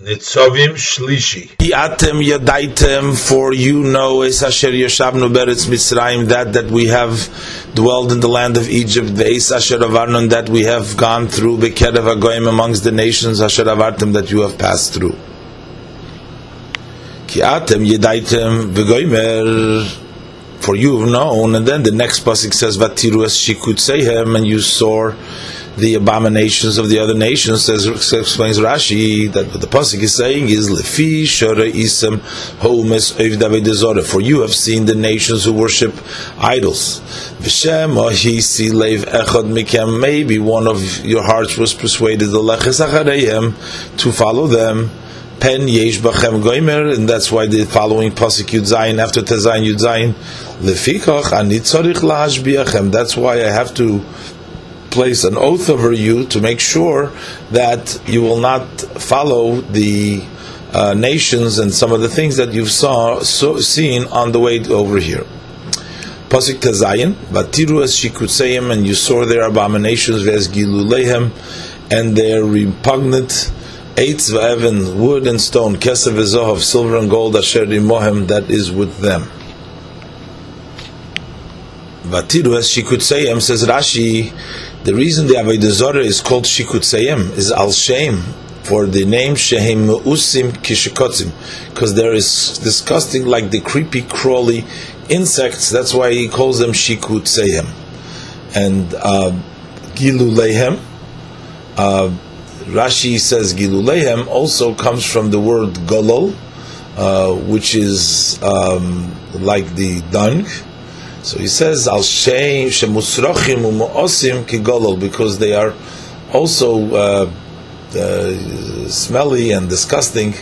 Nitzavim Shlishi. Atem yadaitem, for you know es asher yeshavnu beretz Mitzrayim, that that we have dwelled in the land of Egypt, ve'es asher avarnon, that we have gone through, bekerev agoyim amongst the nations, asher avartem, that you have passed through. Ki atem yadaitem v'goymer, for you have known, and then the next pasuk says, vatiru es shikut sehem, and you saw the abominations of the other nations, as explains Rashi, that what the pasuk is saying is lefi isem homes oivdavedezora. For you have seen the nations who worship idols. V'shem ahisi leiv echad mikem. Maybe one of your hearts was persuaded to follow them. Pen yesh bachem goimer, and that's why the following pasuk Yud Zayin after Tezayin Yud Zayin lefikach ani tzorich lahashbiachem. That's why I have to place an oath over you to make sure that you will not follow the uh, nations and some of the things that you've saw so, seen on the way over here. Pasuk Tazayin, Vatiru es shikutseim, and you saw their abominations, ves gilulehem, and their repugnant eitz v'evan, wood and stone, kesev v'zohav, silver and gold, asher mohem, that is with them. Vatiru es shikutseim, says Rashi, the reason the Avodah Zarah is called Shikut Sayim is Al Shem for the name Shehem Usim Kishikotzim because there is disgusting like the creepy crawly insects. That's why he calls them Shikut Sayim and uh, Gilu Lehem. Uh, Rashi says Gilu Lehem also comes from the word Golol, uh, which is um, like the dung so he says al umuosim kigolol because they are also uh, uh, smelly and disgusting,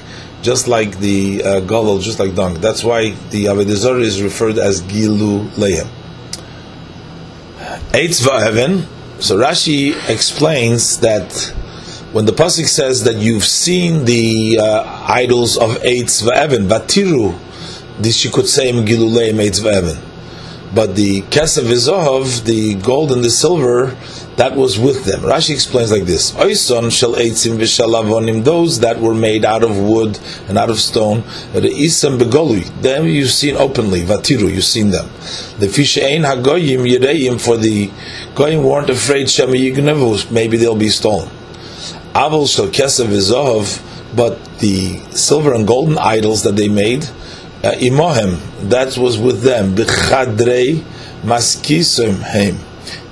just like the uh, golol, just like dung. That's why the Avodah is referred as gilu lehem. Eitz va'even. So Rashi explains that when the pasuk says that you've seen the uh, idols of Eitz va'even, batiru, this you could say gilu lehem Eitz va'even but the kesef v'zohav, the gold and the silver, that was with them. Rashi explains like this: Oison shel eitzim v'shalavonim, those that were made out of wood and out of stone, isam begolui, them you've seen openly, vatiru, you've seen them. The fish fishein hagoyim yireim, for the goyim weren't afraid yignevu, maybe they'll be stolen. Avol shel kesef v'zohav, but the silver and golden idols that they made, imohem, that was with them. B'chadrei maskisim heim.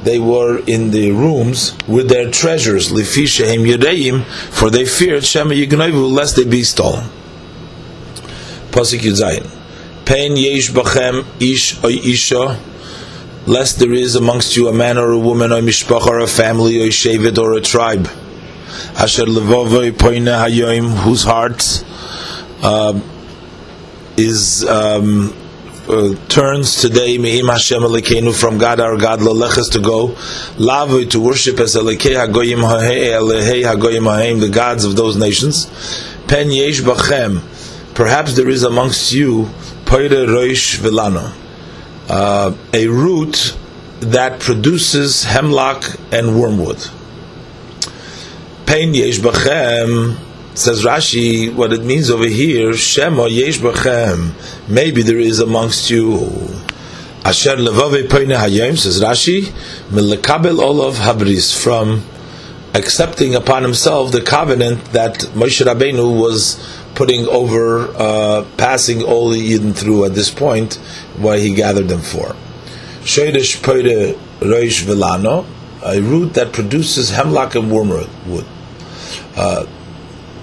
They were in the rooms with their treasures. Lifishahem yereim, for they feared Shema Yignoivu, lest they be stolen. Pasuk Yudzayin. Pain yesh bachem ish oy isha, lest there is amongst you a man or a woman or mishpach or a family or a shevet or a tribe. Asher levovoi poine hayoim, whose heart uh, is um, uh, turns today Me'im Hashem Elokeinu from God our God Laleches to go Lavu to worship as Elokei Hagoyim Elehei Hagoyim Haim the gods of those nations. Pen Yesh Bachem perhaps there is amongst you Poire Roish Vilano uh, a root that produces hemlock and wormwood. Pen Yesh Bachem Says Rashi, what it means over here, Shema yesh b'chem. Maybe there is amongst you. Asher levave peine hayim, says Rashi, milekabel olav habris, from accepting upon himself the covenant that Moshe Rabbeinu was putting over, uh, passing all the Eden through at this point, what he gathered them for. Sheidish peide reish velano, a root that produces hemlock and wormwood. Uh,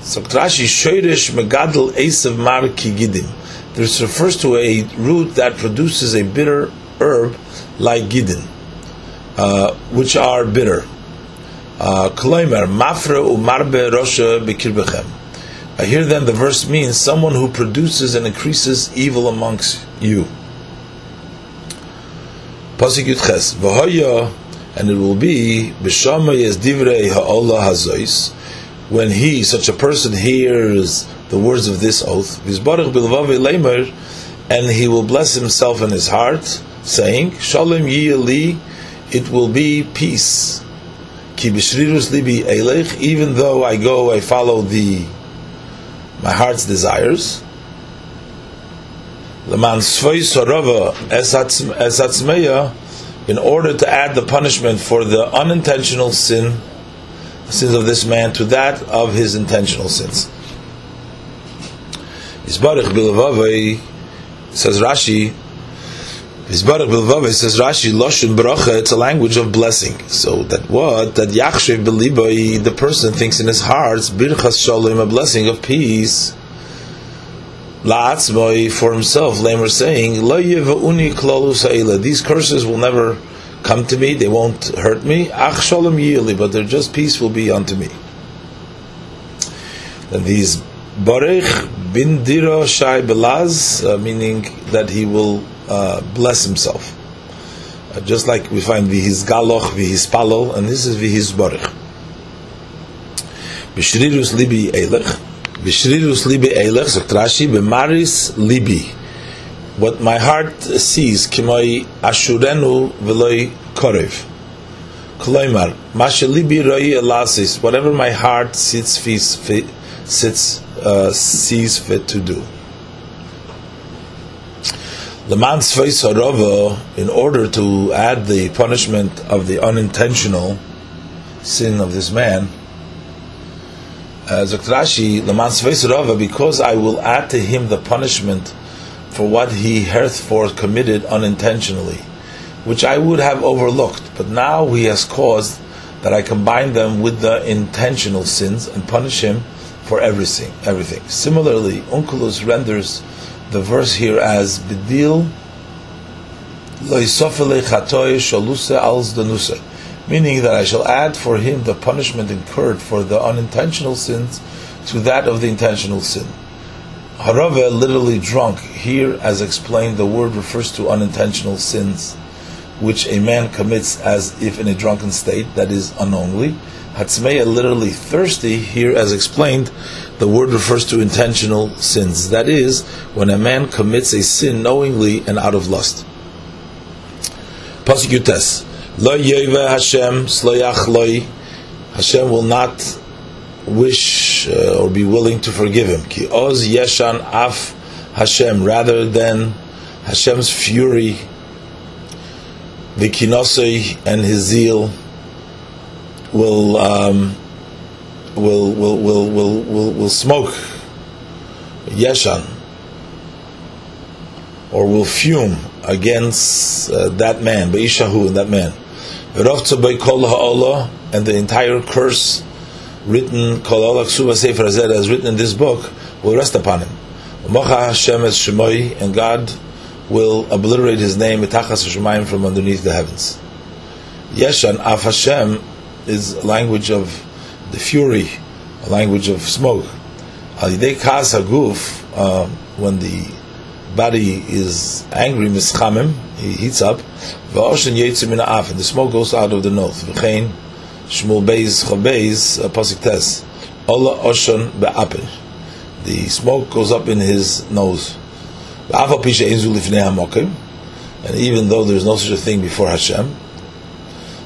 so Rashi Shoirish Megadol Esav Mar Gidim. This refers to a root that produces a bitter herb like Gidin, uh, which are bitter. Uh, Kloimer Mafre Umarbe Rosha Bekirbechem. Here then the verse means someone who produces and increases evil amongst you. Pasuk Yudches V'hoya and it will be B'shama Yes Ha'olah Hazois when he, such a person, hears the words of this oath, and he will bless himself in his heart, saying, Shalom Yiyali, it will be peace. Libi even though I go, I follow the my heart's desires. In order to add the punishment for the unintentional sin, sins of this man, to that of his intentional sins. Says Rashi, says Rashi, bracha, it's a language of blessing. So that what? That Yachshev belibai, the person thinks in his heart, birchas shalom, a blessing of peace, la'atzmoi, for himself, Lamer saying, Lo yeva'uni klalu these curses will never come to me, they won't hurt me, ach shalom yili, but they're just peace will be unto me. And these Barech bin Diro Shai Belaz, uh, meaning that he will uh, bless himself. Uh, just like we find Vihis Galoch, Vihis Palol, and this is Vihis Barech. Bishrirus Libi Eilech, Bishrirus Libi Eilech, sagt Rashi, Bemaris Libi. What my heart sees, Kimoi Ashurenu Veloi Korev. Kloimar, Masha Libi Roi Elasis, whatever my heart sits, sits uh, sees fit to do. The man's face in order to add the punishment of the unintentional sin of this man, Rashi, the man's face because I will add to him the punishment for what he heretofore committed unintentionally, which I would have overlooked, but now he has caused that I combine them with the intentional sins and punish him for everything. Everything. Similarly, Unculus renders the verse here as Bidil meaning that I shall add for him the punishment incurred for the unintentional sins to that of the intentional sin. Harave, literally drunk, here as explained, the word refers to unintentional sins, which a man commits as if in a drunken state, that is, unknowingly, Hatzmeya, literally thirsty, here as explained, the word refers to intentional sins. That is, when a man commits a sin knowingly and out of lust. Pasuk Yutes. Lo Hashem. Hashem will not wish uh, or be willing to forgive him. Ki oz yeshan af Hashem, rather than Hashem's fury, the kinosei and his zeal will um, will, will, will, will, will, will smoke yeshan or will fume against uh, that man, Beishahu and that man. And the entire curse written, as written in this book, will rest upon him. And God will obliterate his name from underneath the heavens. Yeshan Af Hashem is a language of the fury, a language of smoke. Kas Haguf, uh, when the body is angry, mischamim, he heats up, v'oshen yetzim in af, and the smoke goes out of the nose. V'chein, Shmuel Beis Chabeis, uh, Pasik Tes, Ola Oshon be'apel. The smoke goes up in his nose. And even though there's no such a thing before Hashem,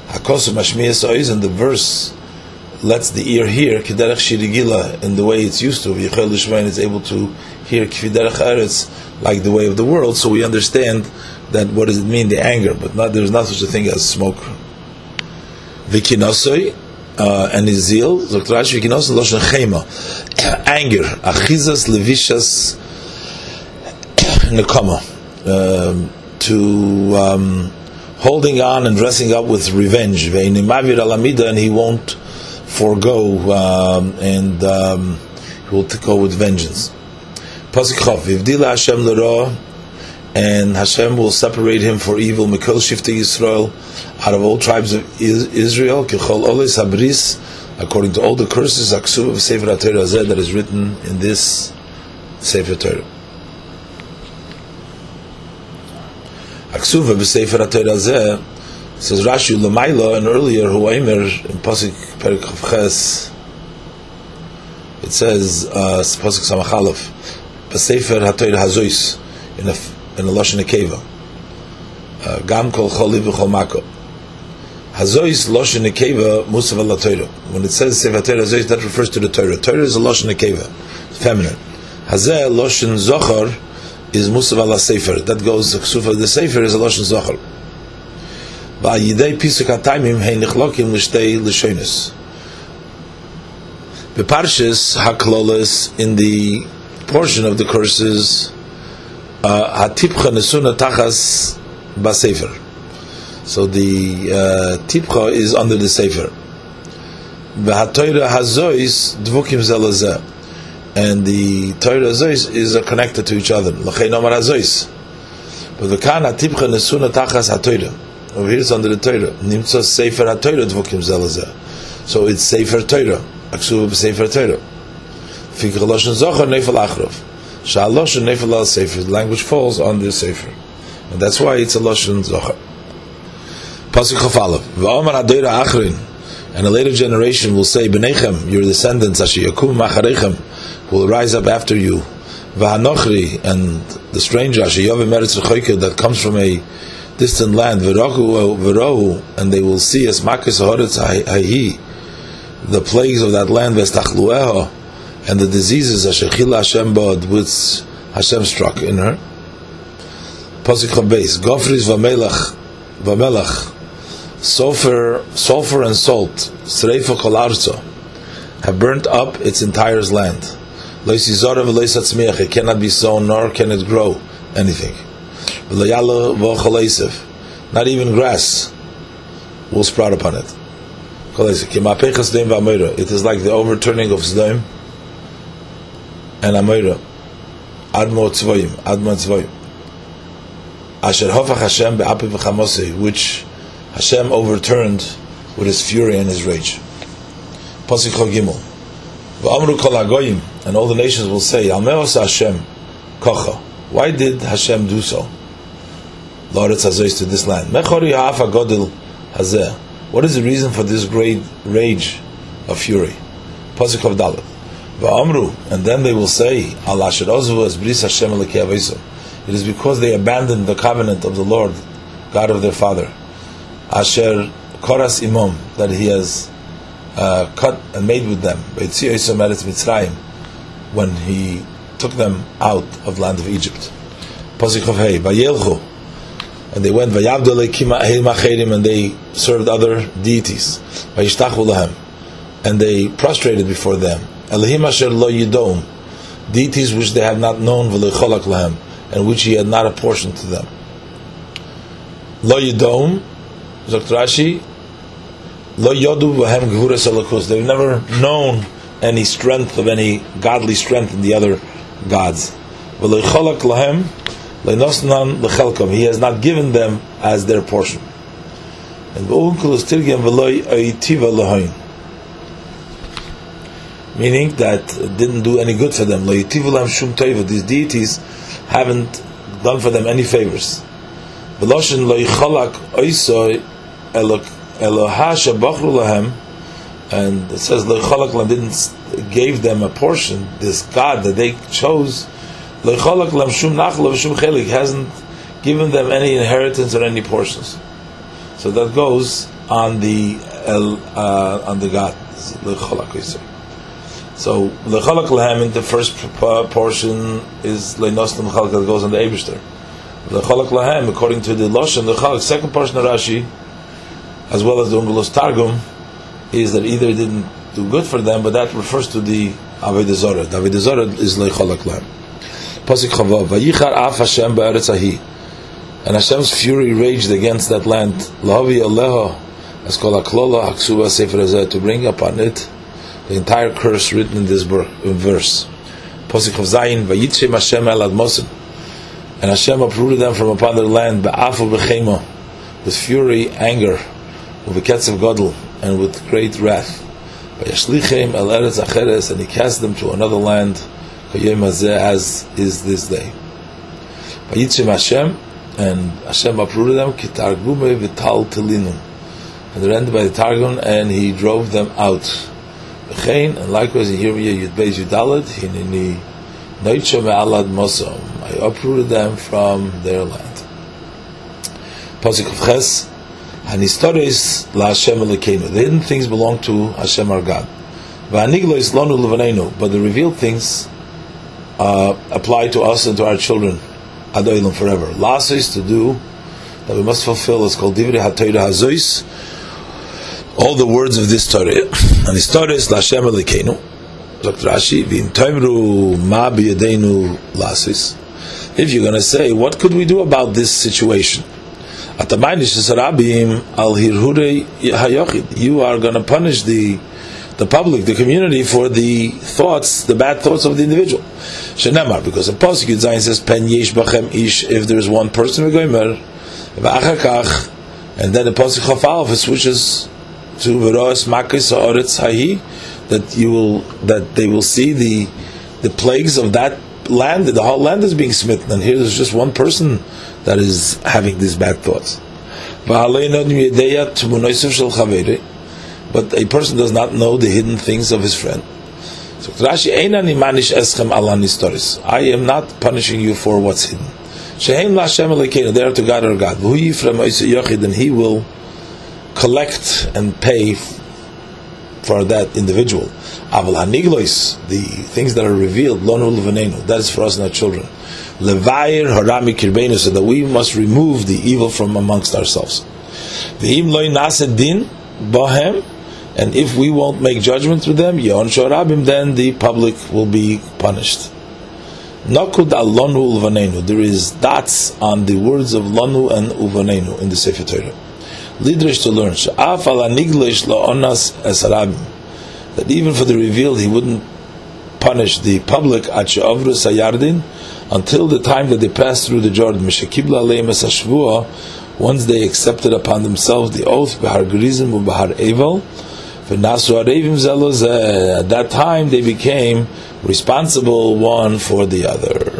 and the verse lets the ear hear Kederech Shirigila in the way it's used to. Yichel Lishmain is able to hear Kviderech Eretz like the way of the world, so we understand that what does it mean, the anger, but not, there's not such a thing as smoke. Vikinosoi, uh, and his zeal, Dr. Rashi, Vikinosoi, Loshen Chema, anger, Achizas Levishas Nekoma, um, to um, holding on and dressing up with revenge. And he won't forego um, and um, he will go with vengeance. Hashem and Hashem will separate him for evil. Mikol Shifti Yisrael, out of all tribes of Israel, according to all the curses, Aksuv of Sefer HaTorah that is written in this Sefer Torah. Aksuva b'Sefer HaTorah says Rashi Lamaila and earlier Huaymer in Pasuk Perik Chavches it says uh, Pasuk Samachalov b'Sefer HaTorah Hazois in a in a Lashon Nekeva uh, Gam Kol Choli V'Chol Mako Hazois Lashon Nekeva Musav Al Torah when it says Sefer HaTorah Hazois that refers to the Torah Torah is a Lashon Nekeva feminine. Hazeh Loshen Zochar is Musav ala Sefer. That goes, the Ksufa the Sefer is a Loshen Zochar. Va'yidei Pisuk HaTaimim Hein Nichlokim L'shtei L'shoinus. The Parshas HaKlolis in the portion of the curses uh, Hatipcha Nesuna Tachas Basefer. So the uh, Tipcha is under the Sefer. V'hatoira Hazois Dvukim Zelazeh and the Torah Zois is connected to each other. L'chein Omar. But the Kana Tipcha Nesuna Tachas HaTorah. Over here it's under the Torah. Nimtza Sefer HaTorah Dvukim Zelazeh. So it's Sefer Torah. Aksuv Sefer Torah. Fik Loshen Zochar Nefel Achrov. Shalosh Nefel Al Sefer. The language falls on the Sefer. And that's why it's a Loshen Zochar. Pasuk Adoira Achrin. And a later generation will say, B'nechem, your descendants, Asher Yakum Macharechem, will rise up after you. V'hanochri, and the stranger, Asher Yovim Eretz Rechoike, that comes from a distant land, V'rohu, and they will see as Makis Horetz Hahi, the plagues of that land, V'estachlueho, and the diseases, Asher Chila Hashem Bod, which Hashem struck in her. Pasuk Chabeis, Gofris V'melach, V'melach, sulfur, sulfur and salt, Sreifa Kolarzo, have burnt up its entire land. It cannot be sown, nor can it grow anything. Not even grass will sprout upon it. It is like the overturning of Sdom and Amira. Admo Tzvoim, Admo Tzvoim. Asher Hofach Hashem be'api v'chamosei, which Hashem overturned with his fury and his rage. And all the nations will say. Why did Hashem do so? To this land. What is the reason for this great rage of fury? And then they will say, Al asher ozu as bris Hashem It is because they abandoned the covenant of the Lord, God of their father. Asher Koras Imom, that he has uh, cut and made with them, when he took them out of the land of Egypt. And they went, and they served other deities. And they prostrated before them. Deities which they had not known, and which he had not apportioned to them. Lo Yidom, Zakt Rashi, Lo Yodu Vahem Gvuras Elokus. They've never known any strength of any godly strength in the other gods. V'lo Cholak Lahem, Leinosnan Lechelkom. He has not given them as their portion. And V'unkulus Tirgem V'lo Aitiva Lahain. Meaning that it didn't do any good for them. Lo Lahem Shum. These deities haven't done for them any favors. V'loshin Lo Oisoi Lahem, and it says Lecholak didn't gave them a portion. This God that they chose, Lecholak Lam Shum Nachla Shum Chelik hasn't given them any inheritance or any portions. So that goes on the uh, on the God Lecholak. So Lecholak Lahem in the first portion is Leinostam Chalak that goes on the Eibishter. Lecholak Lahem according to the Loshan the Chalak second portion of Rashi as well as the Ungulos Targum, is that either it didn't do good for them, but that refers to the Avodah Zorah. The Avodah Zorah is Leicholak Lam. Pasuk Chavav, Vayichar Af Hashem Be'eretz Ahi. And Hashem's fury raged against that land. Lahavi Aleha, as kol haklola haksuba sefer hazeh, to bring upon it the entire curse written in this verse. Pasuk of Zayin, Vayitchem Hashem el admosim. And Hashem uprooted them from upon their land, Be'afu Bechemo, with fury, anger, with the of Godel and with great wrath. And he cast them to another land, as is this day. Hashem, and Hashem uprooted them, kitargume vital telinum. And they're ended by the Targum, and he drove them out. And likewise in Yirmiyah Yudbeis Yudalad, hinini noitcha me'alad mosom. I uprooted them from their land. Pasuk of Ches, Hanistoris la Hashem Elokeinu. The hidden things belong to Hashem our God. V'aniglo islonu levanenu. But the revealed things uh, apply to us and to our children, adoilim forever. Last is to do that we must fulfill is called divrei haTorah hazois, all the words of this Torah. And this Torah is Lashem Elikenu. Dr. Rashi, v'im ma b'yadeinu lasis. If you're going to say, what could we do about this situation? You are going to punish the the public, the community, for the thoughts, the bad thoughts of the individual. Because the Pasuk Zayin says, bachem ish, if there is one person, and then the Pasuk it switches to Makis that you will, that they will see the, the plagues of that land, the whole land is being smitten, and here there's just one person that is having these bad thoughts. But a person does not know the hidden things of his friend. So Rashi, I am not punishing you for what's hidden. They are to God or God. And He will collect and pay for that individual. the things that are revealed, that is for us and our children. Levair harami kirbenu, so that we must remove the evil from amongst ourselves. V'im loy nased din bahem, and if we won't make judgment through them, yon shorabim, then the public will be punished. Nakud alonu ulvanenu. There is dots on the words of lanu and uvanenu in the Sefer Torah. Lidrish to learn sha'af ala niglish la'onas esarabim. That even for the revealed, he wouldn't punish the public at she'avru sayardin until the time that they passed through the Jordan. Once they accepted upon themselves the oath, Bahar Gerizim Bahar Evel, at that time they became responsible one for the other.